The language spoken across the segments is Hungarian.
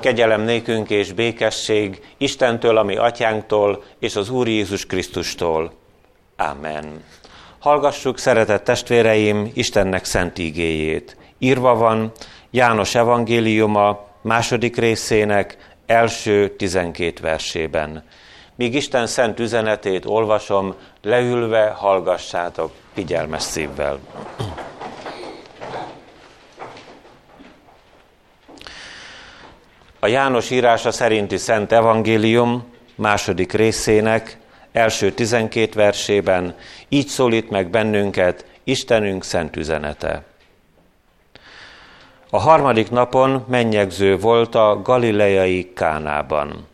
Kegyelem nékünk és békesség Istentől, ami atyánktól, és az Úr Jézus Krisztustól. Amen. Hallgassuk, szeretett testvéreim, Istennek szent ígéjét. Írva van János evangéliuma második részének első tizenkét versében. Míg Isten szent üzenetét olvasom, leülve hallgassátok figyelmes szívvel. A János írása szerinti Szent Evangélium második részének első tizenkét versében így szólít meg bennünket Istenünk szent üzenete. A harmadik napon mennyegző volt a galileai Kánában.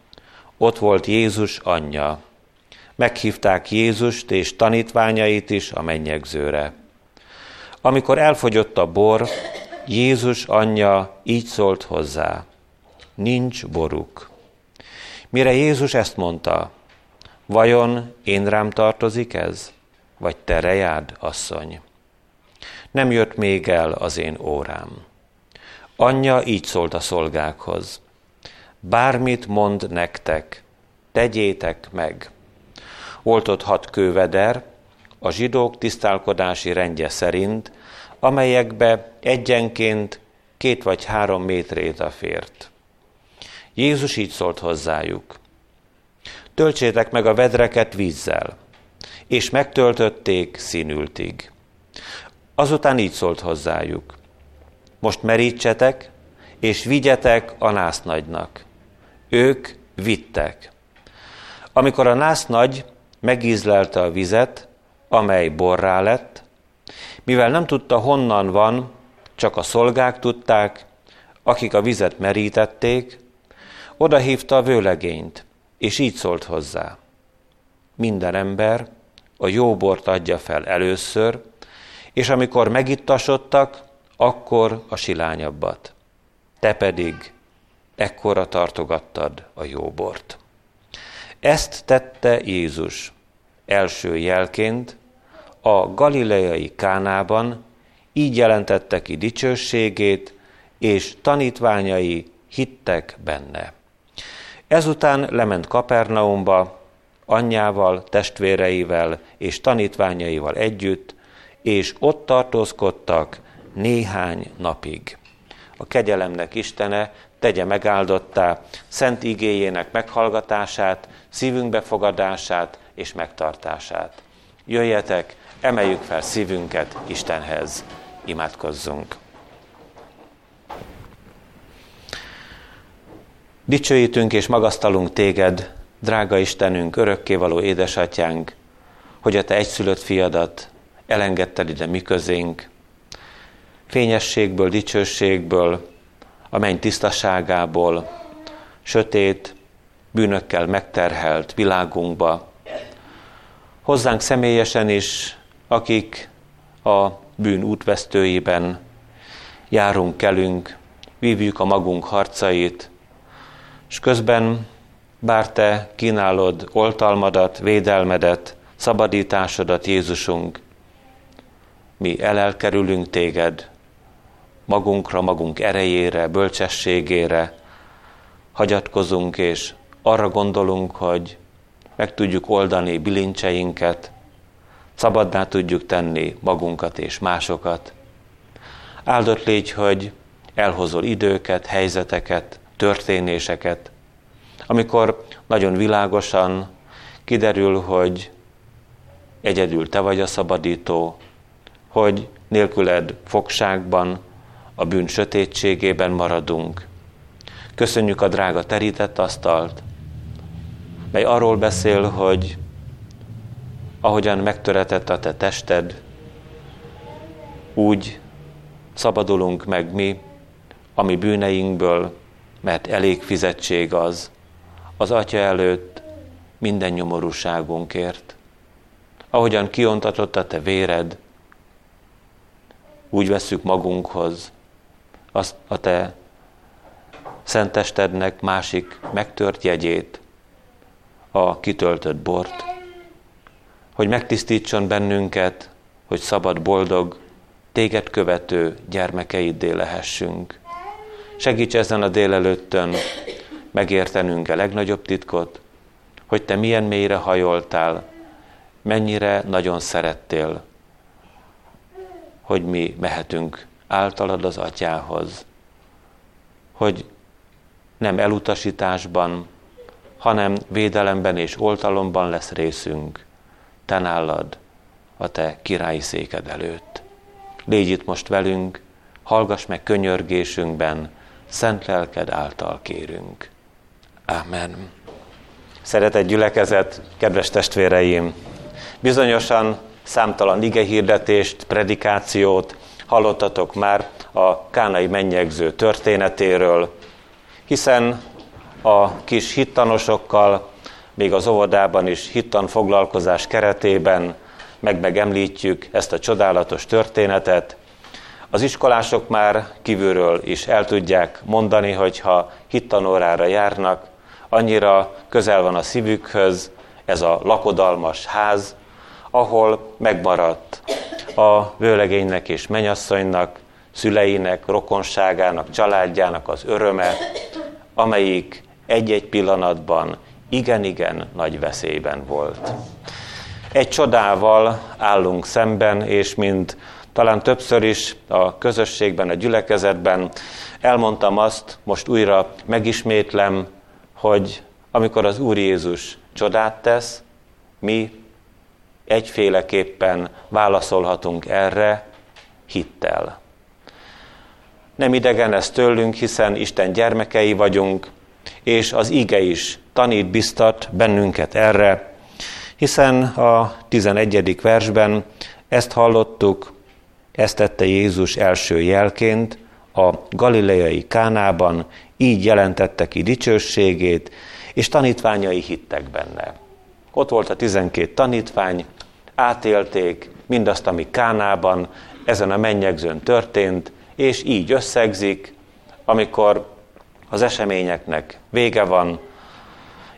Ott volt Jézus anyja. Meghívták Jézust és tanítványait is a mennyegzőre. Amikor elfogyott a bor, Jézus anyja így szólt hozzá nincs boruk. Mire Jézus ezt mondta, vajon én rám tartozik ez, vagy te rejád, asszony? Nem jött még el az én órám. Anyja így szólt a szolgákhoz. Bármit mond nektek, tegyétek meg. Volt ott hat kőveder, a zsidók tisztálkodási rendje szerint, amelyekbe egyenként két vagy három a fért. Jézus így szólt hozzájuk. Töltsétek meg a vedreket vízzel, és megtöltötték színültig. Azután így szólt hozzájuk. Most merítsetek, és vigyetek a násznagynak. Ők vittek. Amikor a násznagy megízlelte a vizet, amely borrá lett, mivel nem tudta honnan van, csak a szolgák tudták, akik a vizet merítették, oda hívta a vőlegényt, és így szólt hozzá. Minden ember a jó bort adja fel először, és amikor megittasodtak, akkor a silányabbat. Te pedig ekkora tartogattad a jó bort. Ezt tette Jézus első jelként a galileai Kánában, így jelentette ki dicsőségét, és tanítványai hittek benne. Ezután lement Kapernaumba, anyjával, testvéreivel és tanítványaival együtt, és ott tartózkodtak néhány napig. A kegyelemnek Istene tegye megáldottá szent igéjének meghallgatását, szívünk befogadását és megtartását. Jöjjetek, emeljük fel szívünket Istenhez, imádkozzunk. Dicsőítünk és magasztalunk téged, drága Istenünk, örökkévaló édesatyánk, hogy a te egyszülött fiadat elengedted ide mi közénk, fényességből, dicsőségből, a menny tisztaságából, sötét, bűnökkel megterhelt világunkba, hozzánk személyesen is, akik a bűn útvesztőiben járunk, kelünk, vívjuk a magunk harcait, és közben, bár te kínálod oltalmadat, védelmedet, szabadításodat, Jézusunk, mi elelkerülünk téged, magunkra, magunk erejére, bölcsességére, hagyatkozunk, és arra gondolunk, hogy meg tudjuk oldani bilincseinket, szabaddá tudjuk tenni magunkat és másokat. Áldott légy, hogy elhozol időket, helyzeteket, történéseket, amikor nagyon világosan kiderül, hogy egyedül te vagy a szabadító, hogy nélküled fogságban, a bűn sötétségében maradunk. Köszönjük a drága terített asztalt, mely arról beszél, hogy ahogyan megtöretett a te tested, úgy szabadulunk meg mi, ami bűneinkből, mert elég fizetség az, az Atya előtt minden nyomorúságunkért. Ahogyan kiontatott a te véred, úgy veszük magunkhoz azt a te szentestednek másik megtört jegyét, a kitöltött bort, hogy megtisztítson bennünket, hogy szabad, boldog, téged követő gyermekeiddé lehessünk Segíts ezen a délelőttön megértenünk a legnagyobb titkot, hogy te milyen mélyre hajoltál, mennyire nagyon szerettél, hogy mi mehetünk általad az atyához, hogy nem elutasításban, hanem védelemben és oltalomban lesz részünk, te nálad, a te királyi széked előtt. Légy itt most velünk, hallgass meg könyörgésünkben, szent lelked által kérünk. Amen. Szeretett gyülekezet, kedves testvéreim! Bizonyosan számtalan igehirdetést, predikációt hallottatok már a kánai mennyegző történetéről, hiszen a kis hittanosokkal, még az óvodában is hittan foglalkozás keretében meg megemlítjük ezt a csodálatos történetet. Az iskolások már kívülről is el tudják mondani, hogy ha hittanórára járnak, annyira közel van a szívükhöz ez a lakodalmas ház, ahol megmaradt a vőlegénynek és menyasszonynak, szüleinek, rokonságának, családjának az öröme, amelyik egy-egy pillanatban igen-igen nagy veszélyben volt. Egy csodával állunk szemben, és mint talán többször is a közösségben, a gyülekezetben elmondtam azt, most újra megismétlem, hogy amikor az Úr Jézus csodát tesz, mi egyféleképpen válaszolhatunk erre hittel. Nem idegen ez tőlünk, hiszen Isten gyermekei vagyunk, és az ige is tanít, biztat bennünket erre, hiszen a 11. versben ezt hallottuk, ezt tette Jézus első jelként, a galileai Kánában így jelentette ki dicsőségét, és tanítványai hittek benne. Ott volt a 12 tanítvány, átélték mindazt, ami Kánában, ezen a mennyegzőn történt, és így összegzik, amikor az eseményeknek vége van,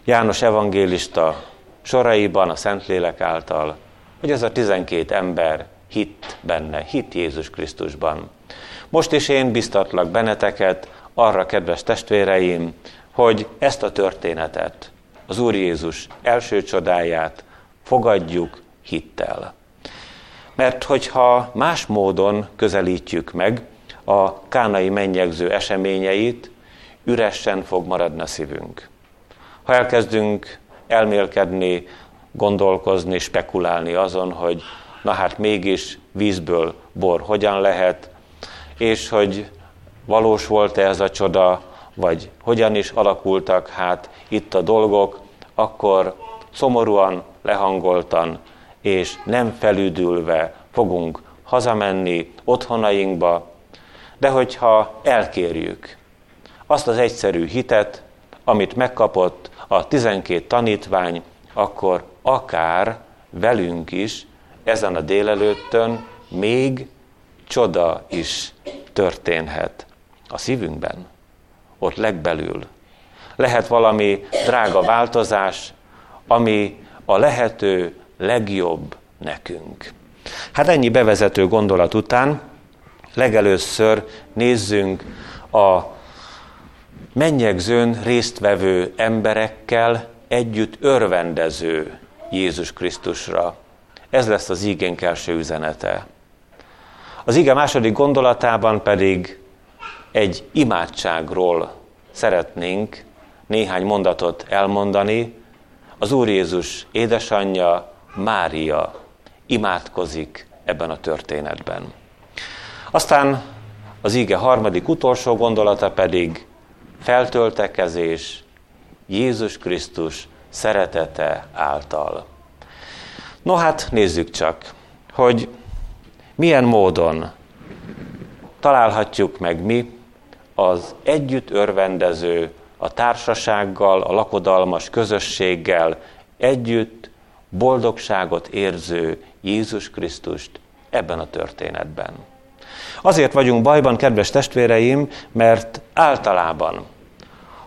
János evangélista soraiban a Szentlélek által, hogy ez a 12 ember hit benne, hit Jézus Krisztusban. Most is én biztatlak benneteket arra, kedves testvéreim, hogy ezt a történetet, az Úr Jézus első csodáját fogadjuk hittel. Mert hogyha más módon közelítjük meg a kánai mennyegző eseményeit, üresen fog maradni a szívünk. Ha elkezdünk elmélkedni, gondolkozni, spekulálni azon, hogy na hát mégis vízből bor hogyan lehet, és hogy valós volt-e ez a csoda, vagy hogyan is alakultak hát itt a dolgok, akkor szomorúan, lehangoltan és nem felüdülve fogunk hazamenni otthonainkba, de hogyha elkérjük azt az egyszerű hitet, amit megkapott a 12 tanítvány, akkor akár velünk is ezen a délelőttön még csoda is történhet a szívünkben, ott legbelül. Lehet valami drága változás, ami a lehető legjobb nekünk. Hát ennyi bevezető gondolat után legelőször nézzünk a mennyegzőn résztvevő emberekkel együtt örvendező Jézus Krisztusra. Ez lesz az ígénk első üzenete. Az ige második gondolatában pedig egy imádságról szeretnénk néhány mondatot elmondani. Az Úr Jézus édesanyja, Mária imádkozik ebben a történetben. Aztán az ige harmadik utolsó gondolata pedig feltöltekezés Jézus Krisztus szeretete által. No hát nézzük csak, hogy milyen módon találhatjuk meg mi az együtt örvendező, a társasággal, a lakodalmas közösséggel együtt boldogságot érző Jézus Krisztust ebben a történetben. Azért vagyunk bajban, kedves testvéreim, mert általában,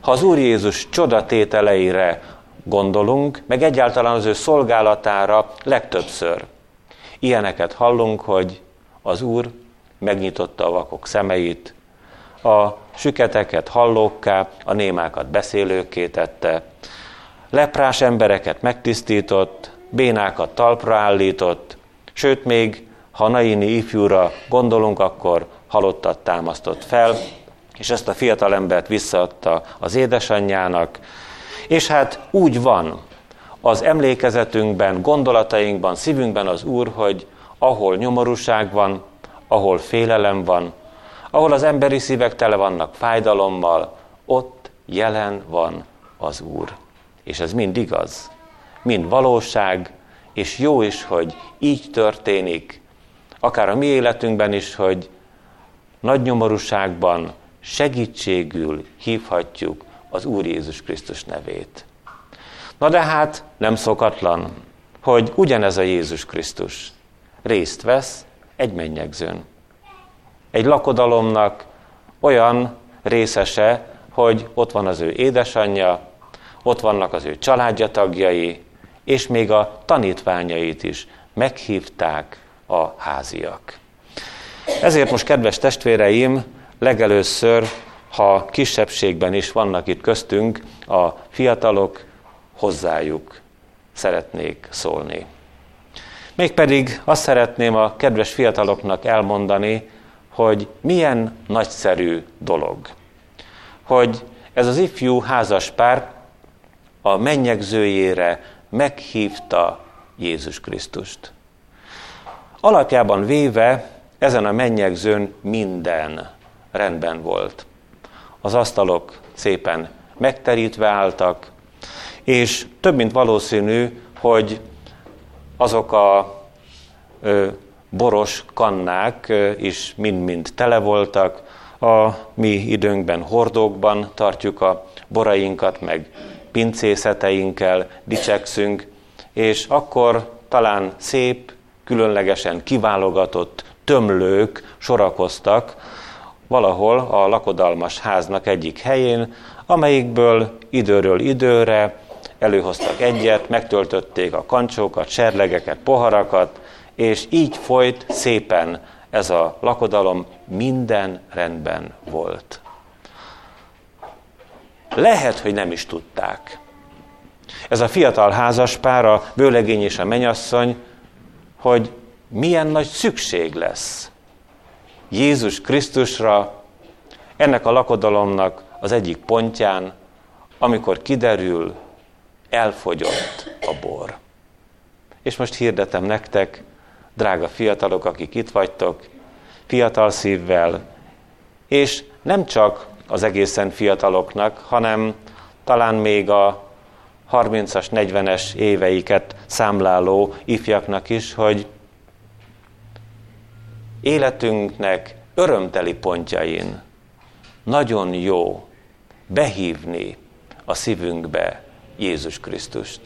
ha az Úr Jézus csodatételeire gondolunk, meg egyáltalán az ő szolgálatára legtöbbször, ilyeneket hallunk, hogy az Úr megnyitotta a vakok szemeit, a süketeket hallókká, a némákat beszélőkké tette, leprás embereket megtisztított, bénákat talpra állított, sőt még, ha Naini ifjúra gondolunk, akkor halottat támasztott fel, és ezt a fiatalembert visszaadta az édesanyjának, és hát úgy van az emlékezetünkben, gondolatainkban, szívünkben az Úr, hogy ahol nyomorúság van, ahol félelem van, ahol az emberi szívek tele vannak fájdalommal, ott jelen van az Úr. És ez mind igaz, mind valóság, és jó is, hogy így történik, akár a mi életünkben is, hogy nagy nyomorúságban segítségül hívhatjuk az Úr Jézus Krisztus nevét. Na de hát nem szokatlan, hogy ugyanez a Jézus Krisztus részt vesz egy mennyegzőn. Egy lakodalomnak olyan részese, hogy ott van az ő édesanyja, ott vannak az ő családja tagjai, és még a tanítványait is meghívták a háziak. Ezért most, kedves testvéreim, legelőször, ha kisebbségben is vannak itt köztünk, a fiatalok hozzájuk szeretnék szólni. Mégpedig azt szeretném a kedves fiataloknak elmondani, hogy milyen nagyszerű dolog, hogy ez az ifjú házas pár a mennyegzőjére meghívta Jézus Krisztust. Alapjában véve ezen a mennyegzőn minden rendben volt. Az asztalok szépen megterítve álltak, és több mint valószínű, hogy azok a ö, boros kannák ö, is mind-mind tele voltak. A mi időnkben hordókban tartjuk a borainkat, meg pincészeteinkkel dicsekszünk, és akkor talán szép, különlegesen kiválogatott tömlők sorakoztak valahol a lakodalmas háznak egyik helyén, amelyikből időről időre előhoztak egyet, megtöltötték a kancsókat, serlegeket, poharakat, és így folyt szépen ez a lakodalom, minden rendben volt. Lehet, hogy nem is tudták. Ez a fiatal házaspár, a bőlegény és a menyasszony, hogy milyen nagy szükség lesz Jézus Krisztusra, ennek a lakodalomnak az egyik pontján, amikor kiderül, elfogyott a bor. És most hirdetem nektek, drága fiatalok, akik itt vagytok, fiatal szívvel, és nem csak az egészen fiataloknak, hanem talán még a 30-as, 40-es éveiket számláló ifjaknak is, hogy életünknek örömteli pontjain nagyon jó behívni a szívünkbe Jézus Krisztust.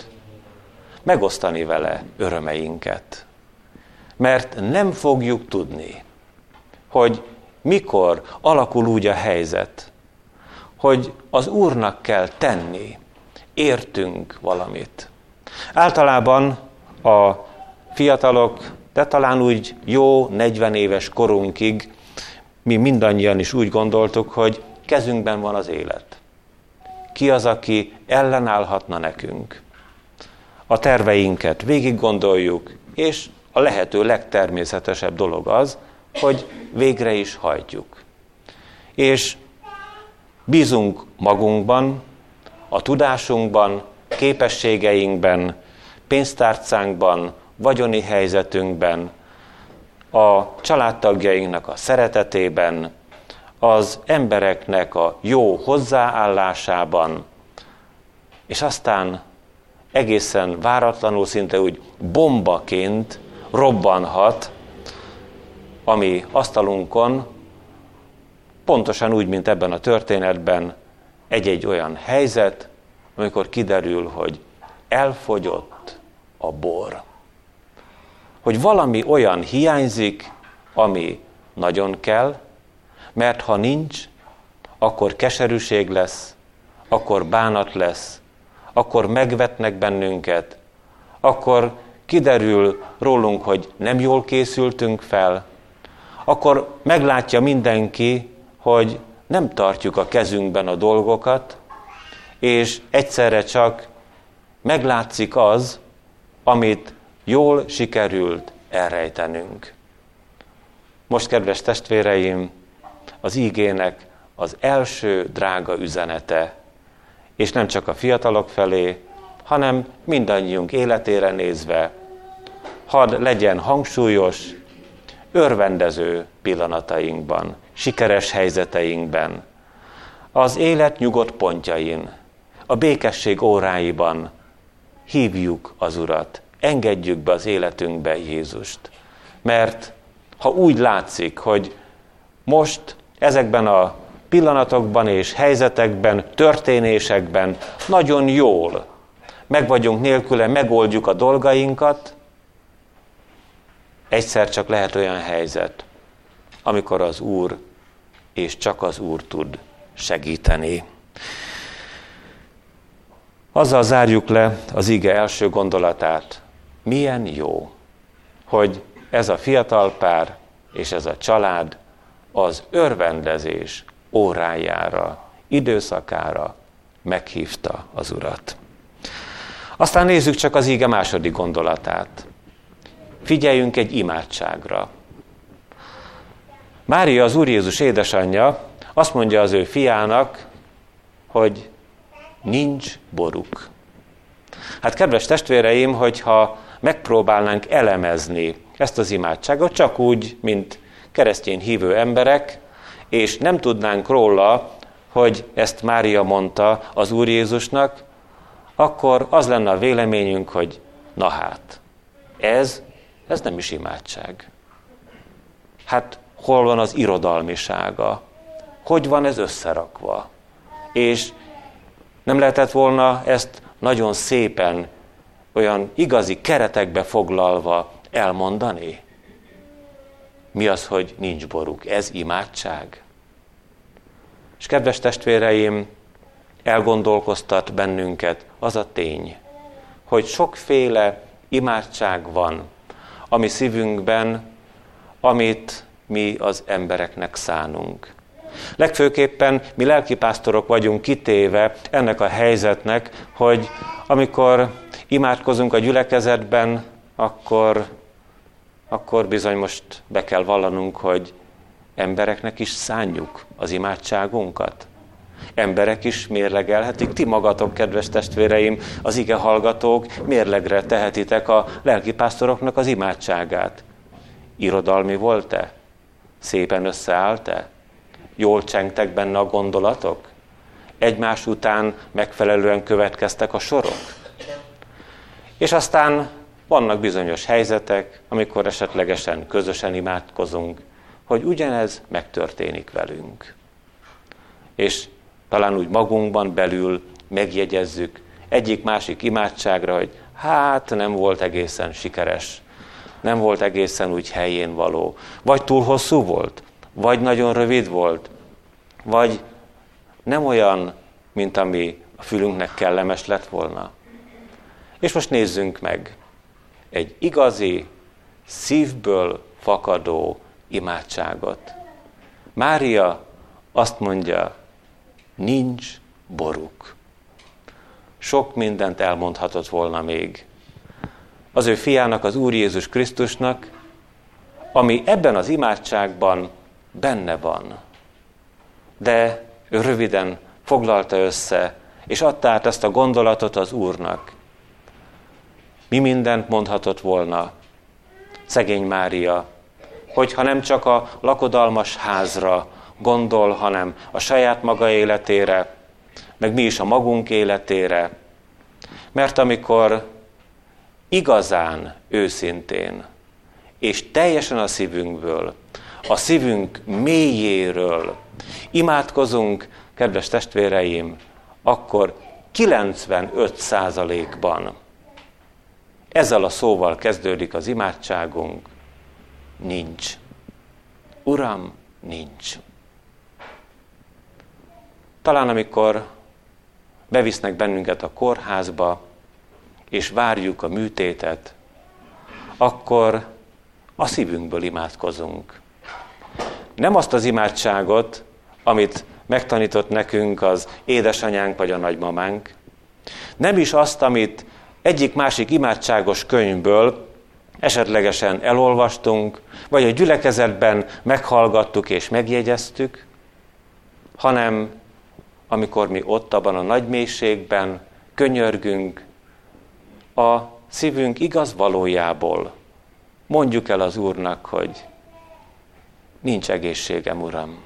Megosztani vele örömeinket. Mert nem fogjuk tudni, hogy mikor alakul úgy a helyzet, hogy az Úrnak kell tenni, értünk valamit. Általában a fiatalok, de talán úgy jó 40 éves korunkig mi mindannyian is úgy gondoltuk, hogy kezünkben van az élet. Ki az, aki ellenállhatna nekünk? A terveinket végig gondoljuk, és a lehető legtermészetesebb dolog az, hogy végre is hajtjuk. És bízunk magunkban, a tudásunkban, képességeinkben, pénztárcánkban, vagyoni helyzetünkben, a családtagjainknak a szeretetében, az embereknek a jó hozzáállásában, és aztán egészen váratlanul, szinte úgy bombaként robbanhat, ami asztalunkon, pontosan úgy, mint ebben a történetben, egy-egy olyan helyzet, amikor kiderül, hogy elfogyott a bor. Hogy valami olyan hiányzik, ami nagyon kell, mert ha nincs, akkor keserűség lesz, akkor bánat lesz, akkor megvetnek bennünket, akkor kiderül rólunk, hogy nem jól készültünk fel, akkor meglátja mindenki, hogy nem tartjuk a kezünkben a dolgokat, és egyszerre csak meglátszik az, amit jól sikerült elrejtenünk. Most, kedves testvéreim, az ígének az első drága üzenete, és nem csak a fiatalok felé, hanem mindannyiunk életére nézve, hadd legyen hangsúlyos, örvendező pillanatainkban, sikeres helyzeteinkben, az élet nyugodt pontjain, a békesség óráiban hívjuk az Urat, engedjük be az életünkbe Jézust. Mert ha úgy látszik, hogy most ezekben a pillanatokban és helyzetekben, történésekben nagyon jól meg vagyunk nélküle, megoldjuk a dolgainkat, egyszer csak lehet olyan helyzet, amikor az Úr és csak az Úr tud segíteni. Azzal zárjuk le az ige első gondolatát. Milyen jó, hogy ez a fiatal pár és ez a család az örvendezés órájára, időszakára meghívta az Urat. Aztán nézzük csak az ige második gondolatát. Figyeljünk egy imádságra. Mária, az Úr Jézus édesanyja, azt mondja az ő fiának, hogy nincs boruk. Hát kedves testvéreim, hogyha megpróbálnánk elemezni ezt az imádságot, csak úgy, mint keresztény hívő emberek, és nem tudnánk róla, hogy ezt Mária mondta az Úr Jézusnak, akkor az lenne a véleményünk, hogy na hát, ez, ez nem is imádság. Hát hol van az irodalmisága? Hogy van ez összerakva? És nem lehetett volna ezt nagyon szépen, olyan igazi keretekbe foglalva elmondani? Mi az, hogy nincs boruk? Ez imádság? És kedves testvéreim, elgondolkoztat bennünket az a tény, hogy sokféle imádság van, ami szívünkben, amit mi az embereknek szánunk. Legfőképpen mi lelkipásztorok vagyunk kitéve ennek a helyzetnek, hogy amikor imádkozunk a gyülekezetben, akkor, akkor bizony most be kell vallanunk, hogy embereknek is szánjuk az imádságunkat. Emberek is mérlegelhetik. Ti magatok, kedves testvéreim, az ige hallgatók, mérlegre tehetitek a lelkipásztoroknak az imádságát. Irodalmi volt-e? Szépen összeállt-e? Jól csengtek benne a gondolatok? Egymás után megfelelően következtek a sorok? És aztán vannak bizonyos helyzetek, amikor esetlegesen közösen imádkozunk, hogy ugyanez megtörténik velünk. És talán úgy magunkban belül megjegyezzük egyik-másik imádságra, hogy hát nem volt egészen sikeres, nem volt egészen úgy helyén való, vagy túl hosszú volt, vagy nagyon rövid volt, vagy nem olyan, mint ami a fülünknek kellemes lett volna. És most nézzünk meg egy igazi, szívből fakadó imádságot. Mária azt mondja, nincs boruk. Sok mindent elmondhatott volna még. Az ő fiának, az Úr Jézus Krisztusnak, ami ebben az imádságban benne van. De ő röviden foglalta össze, és adta át ezt a gondolatot az Úrnak. Mi mindent mondhatott volna szegény Mária, hogyha nem csak a lakodalmas házra gondol, hanem a saját maga életére, meg mi is a magunk életére. Mert amikor igazán, őszintén, és teljesen a szívünkből, a szívünk mélyéről imádkozunk, kedves testvéreim, akkor 95%-ban ezzel a szóval kezdődik az imádságunk, nincs. Uram, nincs. Talán amikor bevisznek bennünket a kórházba, és várjuk a műtétet, akkor a szívünkből imádkozunk. Nem azt az imádságot, amit megtanított nekünk az édesanyánk vagy a nagymamánk. Nem is azt, amit egyik-másik imádságos könyvből esetlegesen elolvastunk, vagy a gyülekezetben meghallgattuk és megjegyeztük, hanem amikor mi ott abban a nagy mélységben könyörgünk, a szívünk igaz valójából mondjuk el az Úrnak, hogy nincs egészségem, Uram,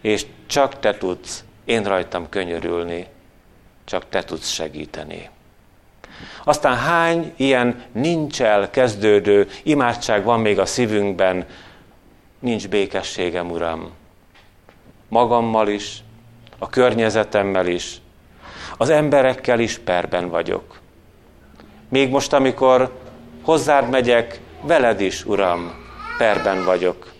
és csak Te tudsz én rajtam könyörülni, csak Te tudsz segíteni. Aztán hány ilyen nincs el kezdődő imádság van még a szívünkben, nincs békességem, Uram. Magammal is, a környezetemmel is, az emberekkel is perben vagyok. Még most, amikor hozzád megyek, veled is, Uram, perben vagyok.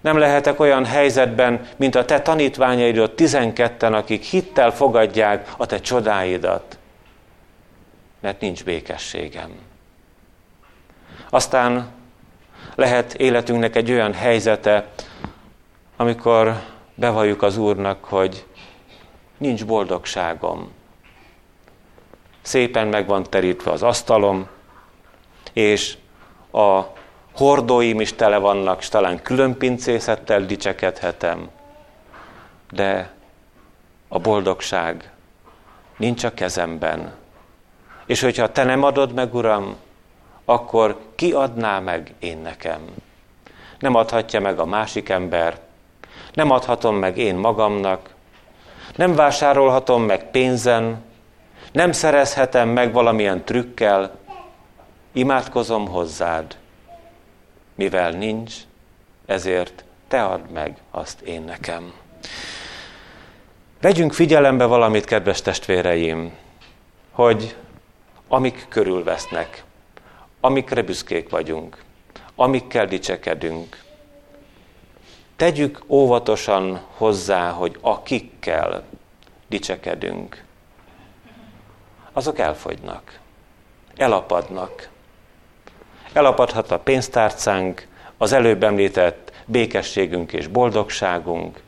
Nem lehetek olyan helyzetben, mint a te tanítványaidot tizenketten, akik hittel fogadják a te csodáidat, mert nincs békességem. Aztán lehet életünknek egy olyan helyzete, amikor bevalljuk az Úrnak, hogy nincs boldogságom. Szépen meg van terítve az asztalom, és a hordóim is tele vannak, és talán külön pincészettel dicsekedhetem, de a boldogság nincs a kezemben. És hogyha te nem adod meg, Uram, akkor ki adná meg én nekem? Nem adhatja meg a másik ember, nem adhatom meg én magamnak, nem vásárolhatom meg pénzen, nem szerezhetem meg valamilyen trükkel, imádkozom hozzád, mivel nincs, ezért te add meg azt én nekem. Vegyünk figyelembe valamit, kedves testvéreim, hogy amik körülvesznek, amikre büszkék vagyunk, amikkel dicsekedünk, tegyük óvatosan hozzá, hogy akikkel dicsekedünk, azok elfogynak, elapadnak. Elapadhat a pénztárcánk, az előbb említett békességünk és boldogságunk,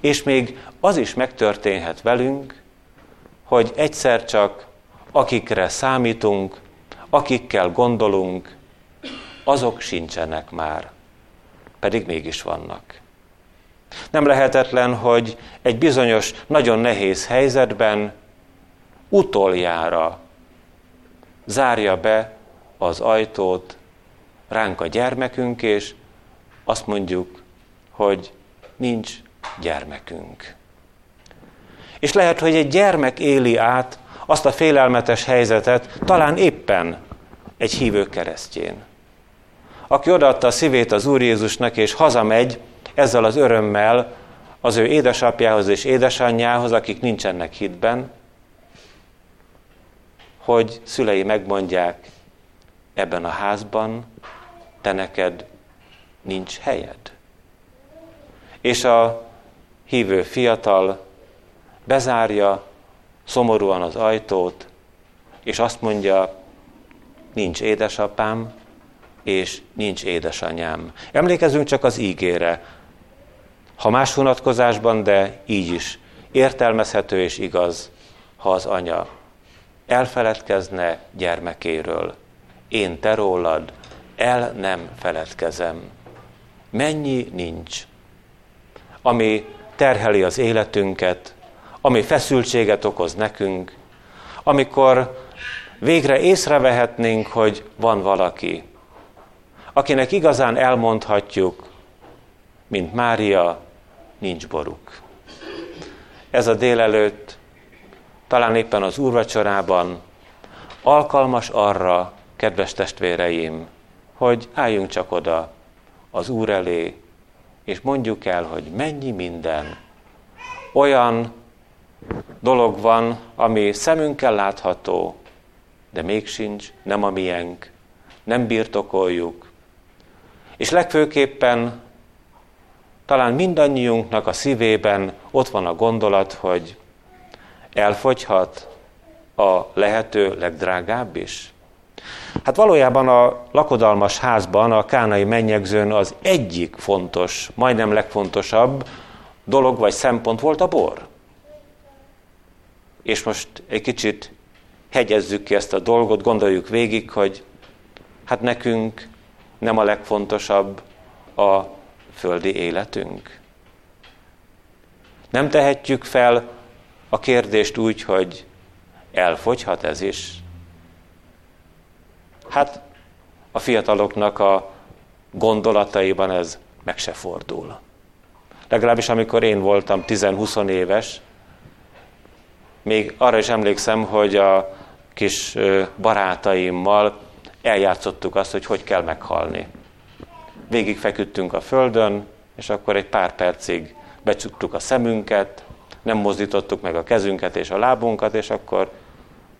és még az is megtörténhet velünk, hogy egyszer csak akikre számítunk, akikkel gondolunk, azok sincsenek már, pedig mégis vannak. Nem lehetetlen, hogy egy bizonyos, nagyon nehéz helyzetben utoljára zárja be az ajtót ránk a gyermekünk, és azt mondjuk, hogy nincs gyermekünk. És lehet, hogy egy gyermek éli át azt a félelmetes helyzetet, talán éppen egy hívő keresztjén. Aki odaadta a szívét az Úr Jézusnak, és hazamegy ezzel az örömmel az ő édesapjához és édesanyjához, akik nincsenek hitben, hogy szülei megmondják, ebben a házban te neked nincs helyed. És a hívő fiatal bezárja szomorúan az ajtót, és azt mondja, nincs édesapám, és nincs édesanyám. Emlékezünk csak az ígére, ha más vonatkozásban, de így is értelmezhető és igaz, ha az anya elfeledkezne gyermekéről. Én te rólad el nem feledkezem. Mennyi nincs, ami terheli az életünket, ami feszültséget okoz nekünk, amikor végre észrevehetnénk, hogy van valaki, akinek igazán elmondhatjuk, mint Mária, nincs boruk. Ez a délelőtt, talán éppen az úrvacsorában alkalmas arra, kedves testvéreim, hogy álljunk csak oda az Úr elé, és mondjuk el, hogy mennyi minden olyan dolog van, ami szemünkkel látható, de még sincs, nem a miénk, nem birtokoljuk. És legfőképpen talán mindannyiunknak a szívében ott van a gondolat, hogy elfogyhat a lehető legdrágább is. Hát valójában a lakodalmas házban, a kánai mennyegzőn az egyik fontos, majdnem legfontosabb dolog vagy szempont volt a bor. És most egy kicsit hegyezzük ki ezt a dolgot, gondoljuk végig, hogy hát nekünk nem a legfontosabb a földi életünk. Nem tehetjük fel a kérdést úgy, hogy elfogyhat ez is. Hát a fiataloknak a gondolataiban ez meg se fordul. Legalábbis amikor én voltam 10-20 éves, még arra is emlékszem, hogy a kis barátaimmal eljátszottuk azt, hogy hogy kell meghalni. Végig feküdtünk a földön, és akkor egy pár percig becsuktuk a szemünket, nem mozdítottuk meg a kezünket és a lábunkat, és akkor,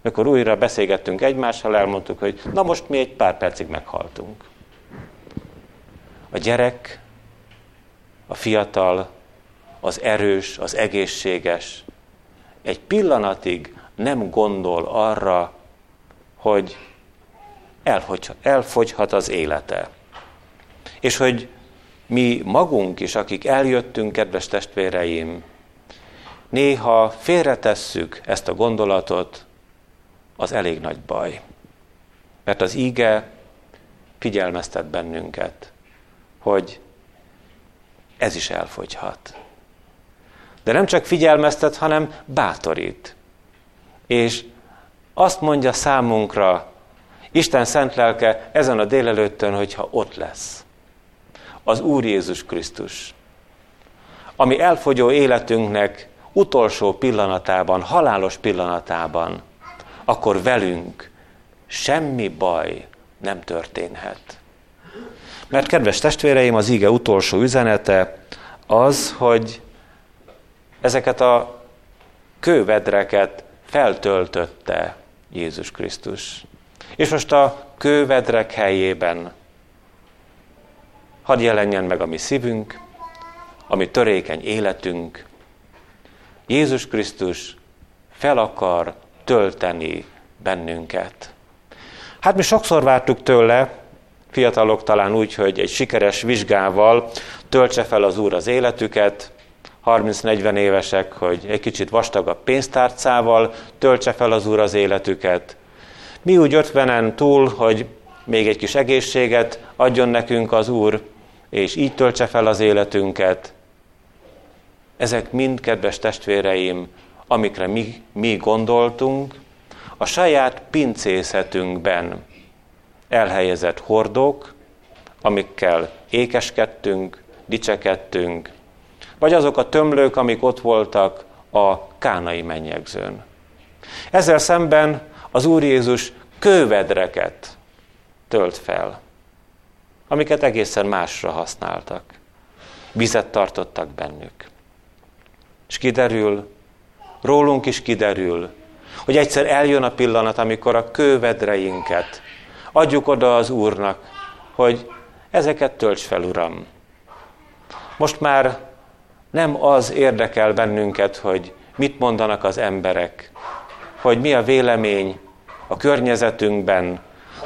amikor újra beszélgettünk egymással, elmondtuk, hogy na most mi egy pár percig meghaltunk. A gyerek, a fiatal, az erős, az egészséges egy pillanatig nem gondol arra, hogy elfogyhat az élete. És hogy mi magunk is, akik eljöttünk, kedves testvéreim, néha félretesszük ezt a gondolatot, az elég nagy baj. Mert az íge figyelmeztet bennünket, hogy ez is elfogyhat. De nem csak figyelmeztet, hanem bátorít. És azt mondja számunkra Isten szent lelke ezen a délelőttön, hogyha ott lesz. Az Úr Jézus Krisztus, ami elfogyó életünknek utolsó pillanatában, halálos pillanatában, akkor velünk semmi baj nem történhet. Mert kedves testvéreim, az ige utolsó üzenete az, hogy ezeket a kővedreket feltöltötte Jézus Krisztus. És most a kővedrek helyében hadd jelenjen meg a mi szívünk, a mi törékeny életünk. Jézus Krisztus fel akar tölteni bennünket. Hát mi sokszor vártuk tőle, fiatalok talán úgy, hogy egy sikeres vizsgával töltse fel az Úr az életüket, 30-40 évesek, hogy egy kicsit vastagabb pénztárcával töltse fel az Úr az életüket. Mi úgy ötvenen túl, hogy még egy kis egészséget adjon nekünk az Úr, és így töltse fel az életünket. Ezek mind, kedves testvéreim, amikre mi, mi gondoltunk, a saját pincészetünkben elhelyezett hordók, amikkel ékeskedtünk, dicsekedtünk, vagy azok a tömlők, amik ott voltak a kánai mennyegzőn. Ezzel szemben az Úr Jézus kővedreket tölt fel, amiket egészen másra használtak. Vizet tartottak bennük. És kiderül, rólunk is kiderül, hogy egyszer eljön a pillanat, amikor a kővedreinket adjuk oda az Úrnak, hogy ezeket tölts fel, Uram. Most már nem az érdekel bennünket, hogy mit mondanak az emberek, hogy mi a vélemény a környezetünkben,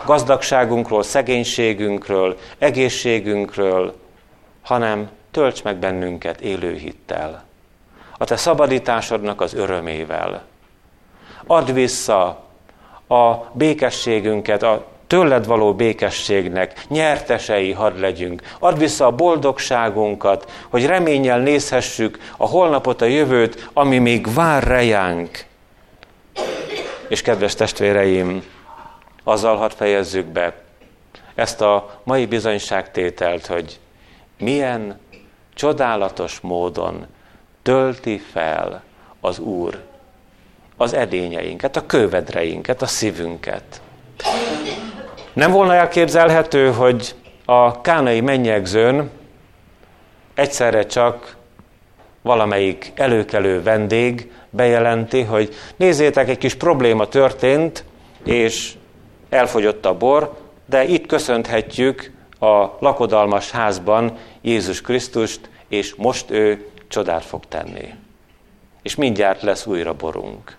gazdagságunkról, szegénységünkről, egészségünkről, hanem tölts meg bennünket élő hittel, a te szabadításodnak az örömével. Add vissza a békességünket, a tőled való békességnek nyertesei hadd legyünk. Add vissza a boldogságunkat, hogy reménnyel nézhessük a holnapot, a jövőt, ami még vár rejánk. És kedves testvéreim, azzal hadd fejezzük be ezt a mai bizonyságtételt, hogy milyen csodálatos módon tölti fel az Úr az edényeinket, a kővedreinket, a szívünket. Nem volna elképzelhető, hogy a kánai mennyegzőn egyszerre csak valamelyik előkelő vendég bejelenti, hogy nézzétek, egy kis probléma történt, és elfogyott a bor, de itt köszönhetjük a lakodalmas házban Jézus Krisztust, és most ő csodát fog tenni. És mindjárt lesz újra borunk.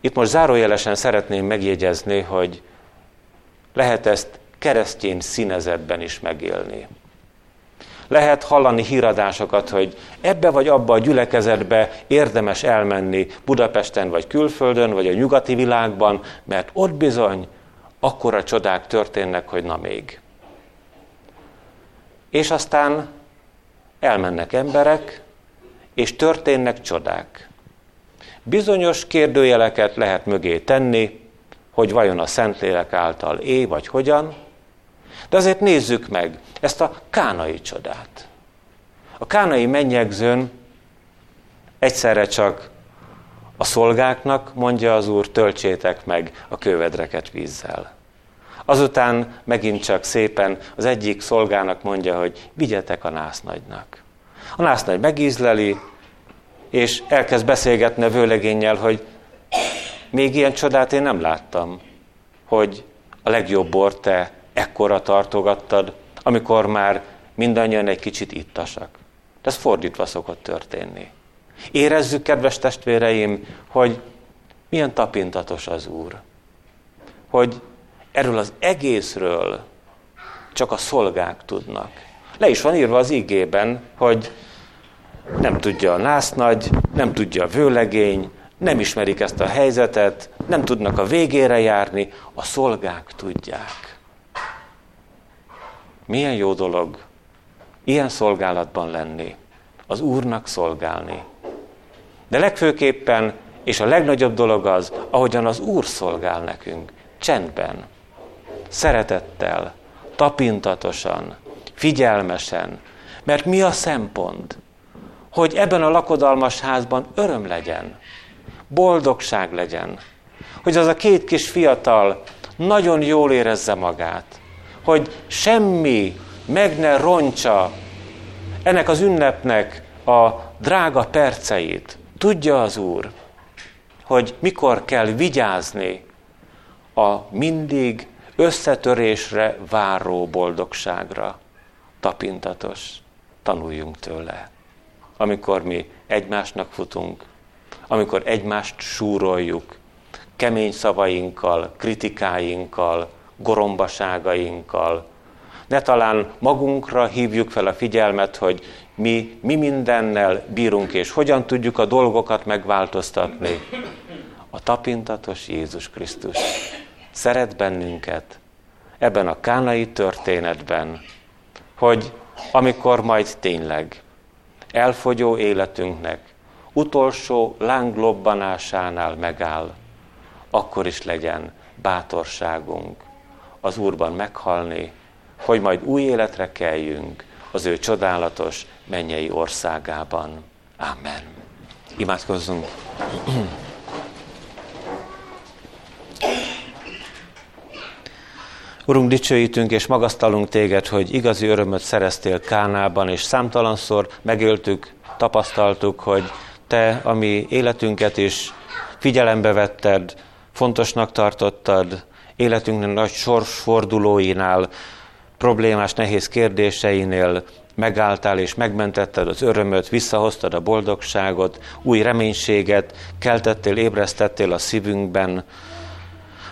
Itt most zárójelesen szeretném megjegyezni, hogy lehet ezt keresztény színezetben is megélni. Lehet hallani híradásokat, hogy ebbe vagy abba a gyülekezetbe érdemes elmenni Budapesten vagy külföldön, vagy a nyugati világban, mert ott bizony akkora csodák történnek, hogy na még. És aztán elmennek emberek, és történnek csodák. Bizonyos kérdőjeleket lehet mögé tenni, hogy vajon a Szentlélek által é, vagy hogyan, de azért nézzük meg ezt a kánai csodát. A kánai mennyegzőn egyszerre csak a szolgáknak mondja az Úr, töltsétek meg a kővedreket vízzel. Azután megint csak szépen az egyik szolgának mondja, hogy vigyetek a násznagynak. A násznagy megízleli, és elkezd beszélgetni a vőlegénnyel, hogy még ilyen csodát én nem láttam, hogy a legjobb bort te ekkora tartogattad, amikor már mindannyian egy kicsit ittasak. De ez fordítva szokott történni. Érezzük, kedves testvéreim, hogy milyen tapintatos az Úr. Hogy erről az egészről csak a szolgák tudnak. Le is van írva az igében, hogy nem tudja a násznagy, nem tudja a vőlegény, nem ismerik ezt a helyzetet, nem tudnak a végére járni, a szolgák tudják. Milyen jó dolog ilyen szolgálatban lenni, az Úrnak szolgálni. De legfőképpen, és a legnagyobb dolog az, ahogyan az Úr szolgál nekünk, csendben, szeretettel, tapintatosan, figyelmesen. Mert mi a szempont? Hogy ebben a lakodalmas házban öröm legyen, boldogság legyen. Hogy az a két kis fiatal nagyon jól érezze magát. Hogy semmi meg ne roncsa ennek az ünnepnek a drága perceit. Tudja az Úr, hogy mikor kell vigyázni a mindig összetörésre váró boldogságra. Tapintatos, tanuljunk tőle. Amikor mi egymásnak futunk, amikor egymást súroljuk, kemény szavainkkal, kritikáinkkal, gorombaságainkkal, ne talán magunkra hívjuk fel a figyelmet, hogy mi, mi mindennel bírunk, és hogyan tudjuk a dolgokat megváltoztatni. A tapintatos Jézus Krisztus szeret bennünket ebben a kánai történetben, hogy amikor majd tényleg elfogyó életünknek utolsó lánglobbanásánál megáll, akkor is legyen bátorságunk az Úrban meghalni, hogy majd új életre kelljünk az ő csodálatos mennyei országában. Amen. Imádkozzunk. Urunk, dicsőítünk és magasztalunk téged, hogy igazi örömöt szereztél Kánában, és számtalanszor megéltük, tapasztaltuk, hogy te a mi életünket is figyelembe vetted, fontosnak tartottad, életünknek nagy sorsfordulóinál, problémás, nehéz kérdéseinél megálltál és megmentetted az örömöt, visszahoztad a boldogságot, új reménységet, keltettél, ébresztettél a szívünkben.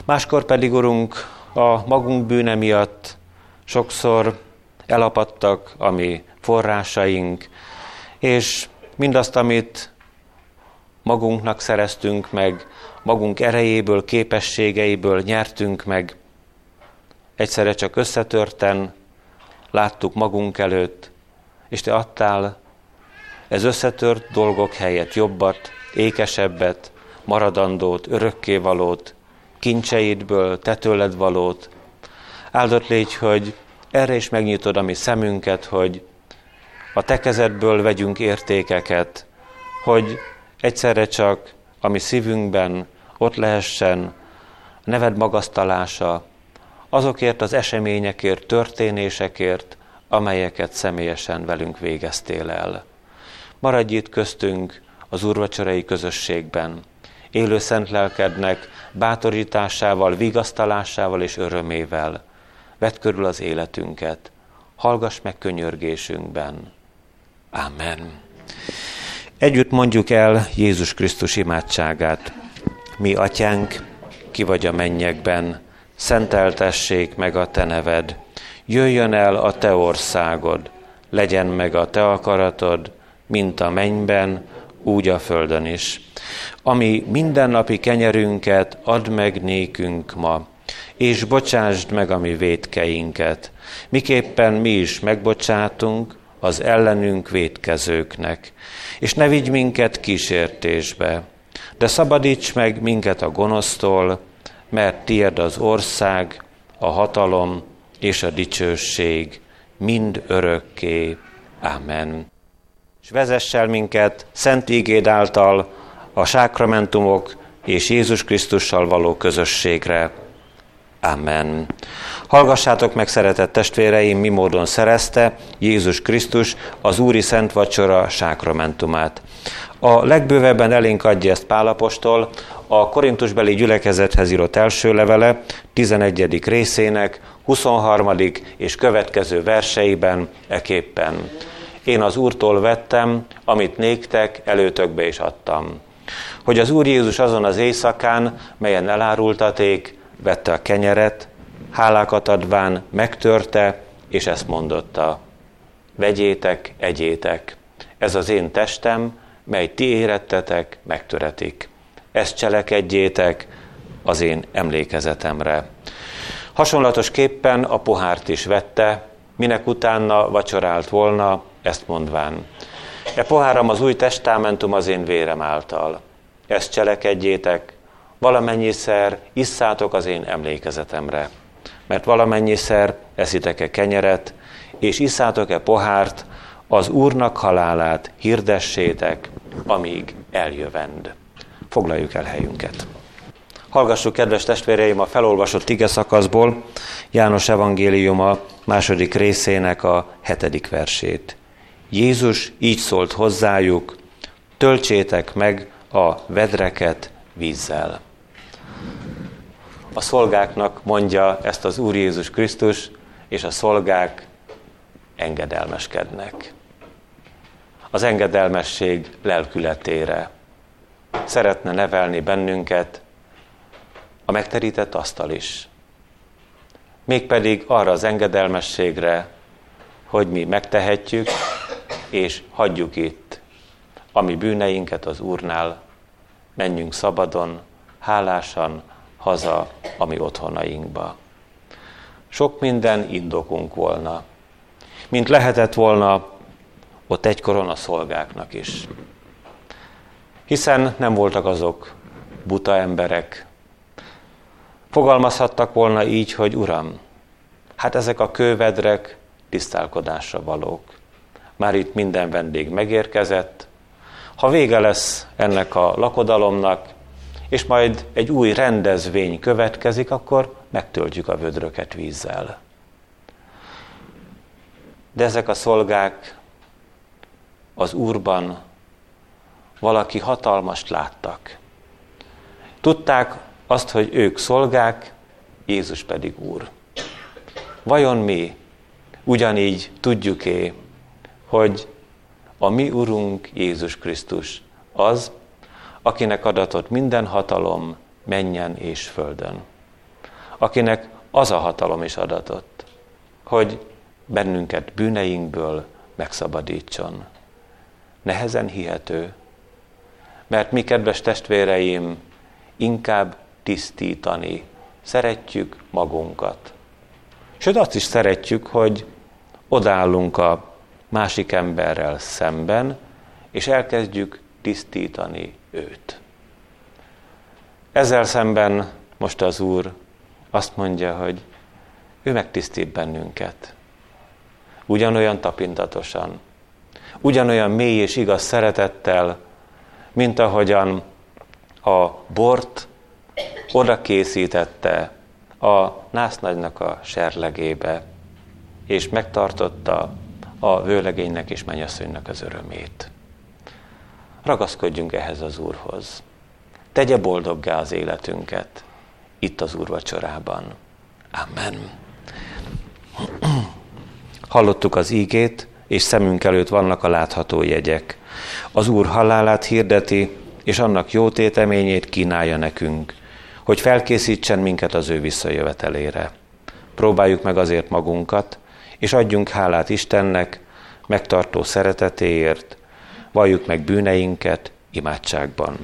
Máskor pedig, Urunk, a magunk bűne miatt sokszor elapadtak a mi forrásaink, és mindazt, amit magunknak szereztünk meg, magunk erejéből, képességeiből nyertünk meg, egyszerre csak összetörten láttuk magunk előtt, és te adtál ez összetört dolgok helyett jobbat, ékesebbet, maradandót, örökkévalót, kincseidből, te tőled valót. Áldott légy, hogy erre is megnyitod a mi szemünket, hogy a te kezedből vegyünk értékeket, hogy egyszerre csak a mi szívünkben ott lehessen neved magasztalása, azokért az eseményekért, történésekért, amelyeket személyesen velünk végeztél el. Maradj itt köztünk az úrvacsorai közösségben, élő szent lelkednek bátorításával, vigasztalásával és örömével. Vedd körül az életünket, hallgass meg könyörgésünkben. Amen. Együtt mondjuk el Jézus Krisztus imádságát. Mi, atyánk, ki vagy a mennyekben, szenteltessék meg a te neved, jöjjön el a te országod, legyen meg a te akaratod, mint a mennyben, úgy a földön is. Ami mindennapi kenyerünket add meg nékünk ma, és bocsásd meg a mi védkeinket, miképpen mi is megbocsátunk az ellenünk védkezőknek, és ne vigy minket kísértésbe, de szabadíts meg minket a gonosztól, mert tied az ország, a hatalom és a dicsőség mind örökké. Amen. És vezess el minket szent ígéd által a sákramentumok és Jézus Krisztussal való közösségre. Amen. Hallgassátok meg, szeretett testvéreim, mi módon szerezte Jézus Krisztus az Úri Szent Vacsora sákramentumát. A legbővebben elénk adja ezt Pálapostól a Korintusbeli gyülekezethez írott első levele 11. részének 23. és következő verseiben eképpen. Én az Úrtól vettem, amit néktek, előtökbe is adtam. Hogy az Úr Jézus azon az éjszakán, melyen elárultaték, vette a kenyeret, hálákat adván megtörte, és ezt mondotta. Vegyétek, egyétek, ez az én testem, mely ti érettetek, megtöretik. Ezt cselekedjétek az én emlékezetemre. Hasonlatosképpen a pohárt is vette, minek utána vacsorált volna, ezt mondván. E poháram az új testamentum az én vérem által. Ezt cselekedjétek, valamennyiszer isszátok az én emlékezetemre. Mert valamennyiszer eszitek-e kenyeret, és isszátok-e pohárt, az Úrnak halálát hirdessétek, amíg eljövend. Foglaljuk el helyünket. Hallgassuk, kedves testvéreim, a felolvasott ige szakaszból János evangéliuma második részének a hetedik versét. Jézus így szólt hozzájuk, töltsétek meg a vedreket vízzel. A szolgáknak mondja ezt az Úr Jézus Krisztus, és a szolgák engedelmeskednek. Az engedelmesség lelkületére szeretne nevelni bennünket a megterített asztal is. Mégpedig arra az engedelmességre, hogy mi megtehetjük, és hagyjuk itt, ami bűneinket az Úrnál, menjünk szabadon, hálásan haza, ami otthonainkba. Sok minden indokunk volna, mint lehetett volna ott egykoron a szolgáknak is. Hiszen nem voltak azok buta emberek. Fogalmazhattak volna így, hogy Uram, hát ezek a kővedrek tisztálkodásra valók. Már itt minden vendég megérkezett. Ha vége lesz ennek a lakodalomnak, és majd egy új rendezvény következik, akkor megtöltjük a vödröket vízzel. De ezek a szolgák az Úrban valaki hatalmast láttak. Tudták azt, hogy ők szolgák, Jézus pedig Úr. Vajon mi ugyanígy tudjuk-e, hogy a mi Urunk Jézus Krisztus az, akinek adatott minden hatalom menjen és földön. Akinek az a hatalom is adatott, hogy bennünket bűneinkből megszabadítson. Nehezen hihető, mert mi, kedves testvéreim, inkább tisztítani szeretjük magunkat. Sőt, azt is szeretjük, hogy odállunk a másik emberrel szemben, és elkezdjük tisztítani őt. Ezzel szemben most az Úr azt mondja, hogy ő megtisztít bennünket. Ugyanolyan tapintatosan, ugyanolyan mély és igaz szeretettel, mint ahogyan a bort oda készítette a násznagynak a serlegébe, és megtartotta a vőlegénynek és mennyasszonynak az örömét. Ragaszkodjunk ehhez az Úrhoz. Tegye boldoggá az életünket itt az Úr vacsorában. Amen. Hallottuk az ígét, és szemünk előtt vannak a látható jegyek. Az Úr halálát hirdeti, és annak jó téteményét kínálja nekünk, hogy felkészítsen minket az ő visszajövetelére. Próbáljuk meg azért magunkat, és adjunk hálát Istennek, megtartó szeretetéért, valljuk meg bűneinket imádságban.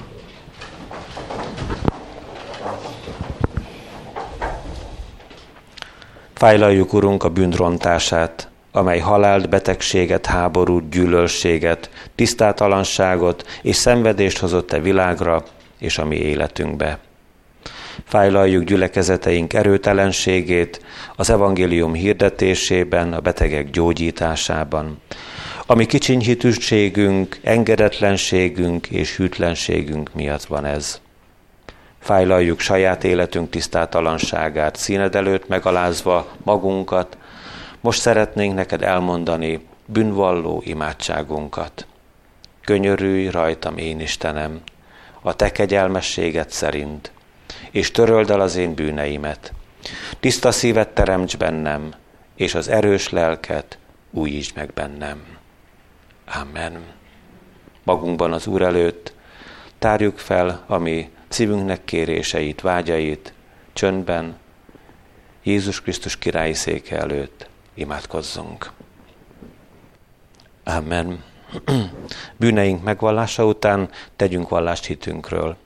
Fájlaljuk, Urunk, a bűnrontását, amely halált, betegséget, háborút, gyűlölséget, tisztátalanságot és szenvedést hozott a világra és a mi életünkbe. Fájlaljuk gyülekezeteink erőtelenségét az evangélium hirdetésében, a betegek gyógyításában. Ami kicsinyhitűségünk, engedetlenségünk és hűtlenségünk miatt van ez. Fájlaljuk saját életünk tisztátalanságát, színed előtt megalázva magunkat, most szeretnénk neked elmondani bűnvalló imádságunkat. Könyörülj rajtam én Istenem, a te kegyelmességet szerint, és töröld el az én bűneimet. Tiszta szívet teremts bennem, és az erős lelket újítsd meg bennem. Amen. Magunkban az Úr előtt tárjuk fel a mi szívünknek kéréseit, vágyait, csöndben, Jézus Krisztus királyi széke előtt imádkozzunk. Amen. Bűneink megvallása után tegyünk vallást hitünkről.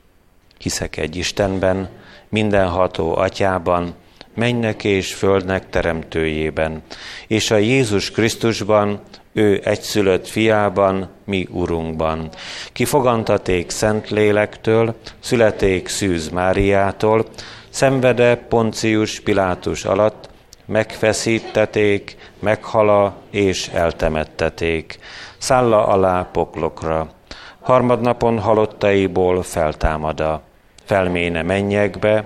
Hiszek egy Istenben, mindenható atyában, mennek és földnek teremtőjében, és a Jézus Krisztusban, ő egyszülött fiában, mi Urunkban. Ki fogantaték Szent Lélektől, születék Szűz Máriától, szenvede Poncius Pilátus alatt, megfeszítették, meghala és eltemetteték, szálla alá poklokra. Harmadnapon halottaiból feltámada, felméne mennyekbe,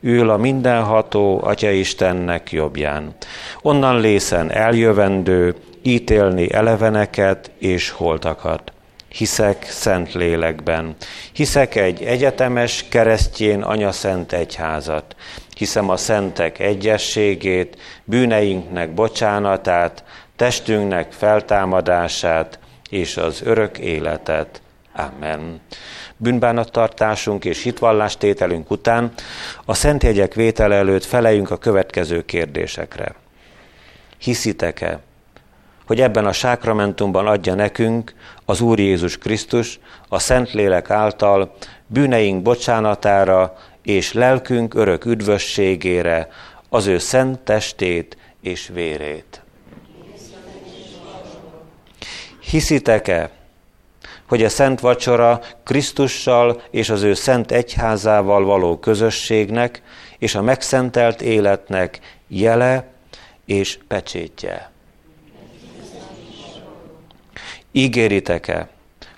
ül a mindenható Atya Istennek jobbján. Onnan lészen eljövendő, ítélni eleveneket és holtakat. Hiszek szent lélekben. Hiszek egy egyetemes keresztjén anyaszent egyházat. Hiszem a szentek egyességét, bűneinknek bocsánatát, testünknek feltámadását és az örök életet. Amen. Bűnbánattartásunk és hitvallástételünk után a szent jegyek vétele előtt feleljünk a következő kérdésekre. Hiszitek-e, hogy ebben a sákramentumban adja nekünk az Úr Jézus Krisztus a Szentlélek által bűneink bocsánatára és lelkünk örök üdvösségére az ő szent testét és vérét. Hiszitek-e, hogy a szent vacsora Krisztussal és az ő szent egyházával való közösségnek és a megszentelt életnek jele és pecsétje? Ígéritek-e,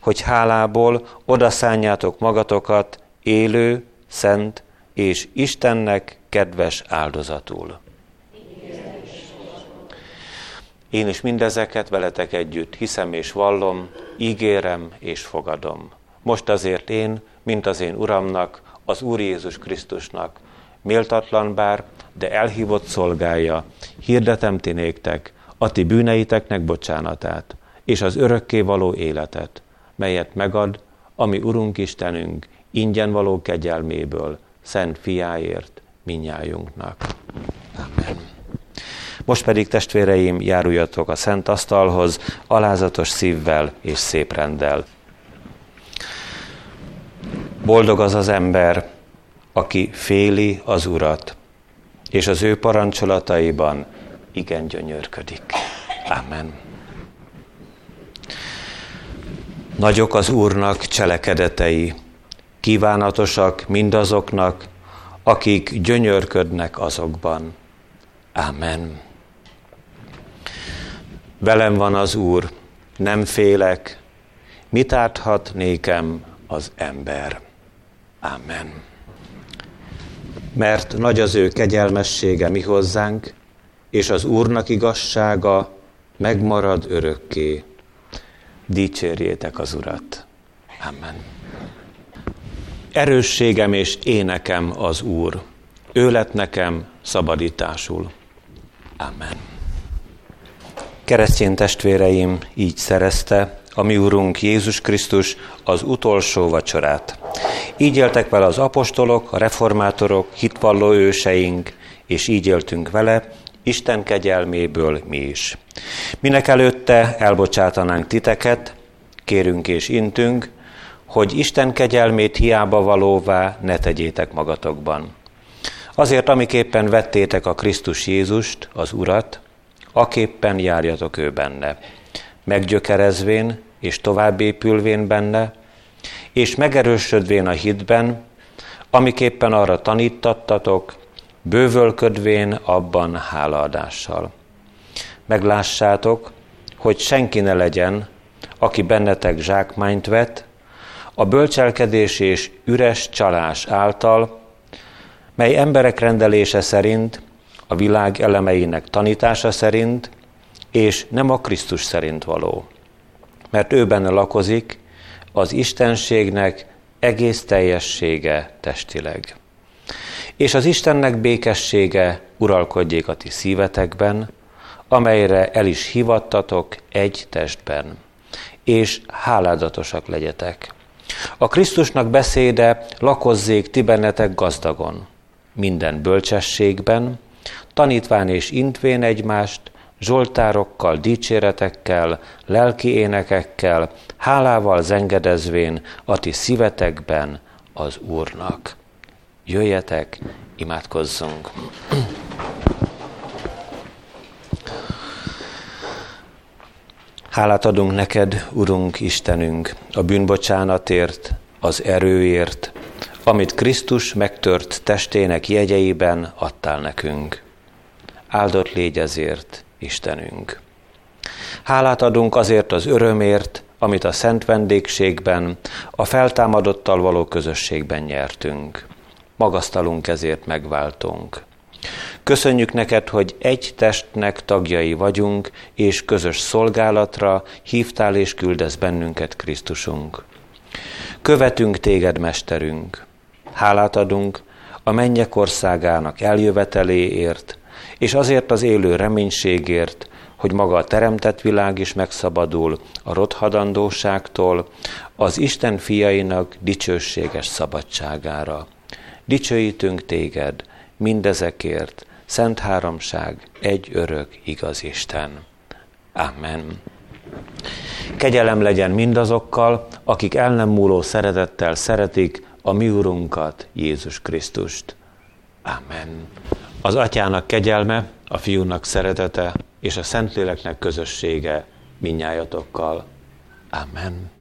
hogy hálából odaszánjátok magatokat élő, szent és Istennek kedves áldozatul? Én is mindezeket veletek együtt hiszem és vallom, ígérem és fogadom. Most azért én, mint az én Uramnak, az Úr Jézus Krisztusnak, méltatlan bár, de elhívott szolgálja, hirdetem ti néktek, a ti bűneiteknek bocsánatát, és az örökké való életet, melyet megad, ami Urunk Istenünk ingyen való kegyelméből, szent fiáért minnyájunknak. Amen. Most pedig testvéreim, járuljatok a szent asztalhoz, alázatos szívvel és szép rendel. Boldog az az ember, aki féli az Urat, és az ő parancsolataiban igen gyönyörködik. Amen. Nagyok az Úrnak cselekedetei, kívánatosak mindazoknak, akik gyönyörködnek azokban. Amen. Velem van az Úr, nem félek, mit árthat nékem az ember? Amen. Mert nagy az ő kegyelmessége mi hozzánk, és az Úrnak igazsága megmarad örökké dicsérjétek az Urat. Amen. Erősségem és énekem az Úr. Ő lett nekem szabadításul. Amen. Keresztény testvéreim így szerezte a mi Úrunk Jézus Krisztus az utolsó vacsorát. Így éltek vele az apostolok, a reformátorok, hitvalló őseink, és így éltünk vele, Isten kegyelméből mi is. Minek előtt Előtte elbocsátanánk titeket, kérünk és intünk, hogy Isten kegyelmét hiába valóvá ne tegyétek magatokban. Azért, amiképpen vettétek a Krisztus Jézust, az Urat, aképpen járjatok ő benne, meggyökerezvén és továbbépülvén benne, és megerősödvén a hitben, amiképpen arra tanítattatok, bővölködvén abban hálaadással. Meglássátok, hogy senki ne legyen, aki bennetek zsákmányt vet, a bölcselkedés és üres csalás által, mely emberek rendelése szerint, a világ elemeinek tanítása szerint, és nem a Krisztus szerint való. Mert ő benne lakozik az Istenségnek egész teljessége testileg. És az Istennek békessége uralkodjék a ti szívetekben, amelyre el is hivattatok egy testben, és háládatosak legyetek. A Krisztusnak beszéde lakozzék ti bennetek gazdagon, minden bölcsességben, tanítván és intvén egymást, zsoltárokkal, dicséretekkel, lelki énekekkel, hálával zengedezvén a ti szívetekben az Úrnak. Jöjjetek, imádkozzunk! Hálát adunk neked, Urunk Istenünk, a bűnbocsánatért, az erőért, amit Krisztus megtört testének jegyeiben adtál nekünk. Áldott légy ezért, Istenünk. Hálát adunk azért az örömért, amit a szent vendégségben, a feltámadottal való közösségben nyertünk. Magasztalunk ezért megváltunk. Köszönjük neked, hogy egy testnek tagjai vagyunk, és közös szolgálatra hívtál és küldesz bennünket Krisztusunk. Követünk téged, Mesterünk. Hálát adunk a mennyek országának eljöveteléért, és azért az élő reménységért, hogy maga a teremtett világ is megszabadul a rothadandóságtól, az Isten fiainak dicsőséges szabadságára. Dicsőítünk téged mindezekért, Szent Háromság, egy örök igaz Isten. Amen. Kegyelem legyen mindazokkal, akik el nem múló szeretettel szeretik a mi Urunkat, Jézus Krisztust. Amen. Az atyának kegyelme, a fiúnak szeretete és a Szentléleknek közössége minnyájatokkal. Amen.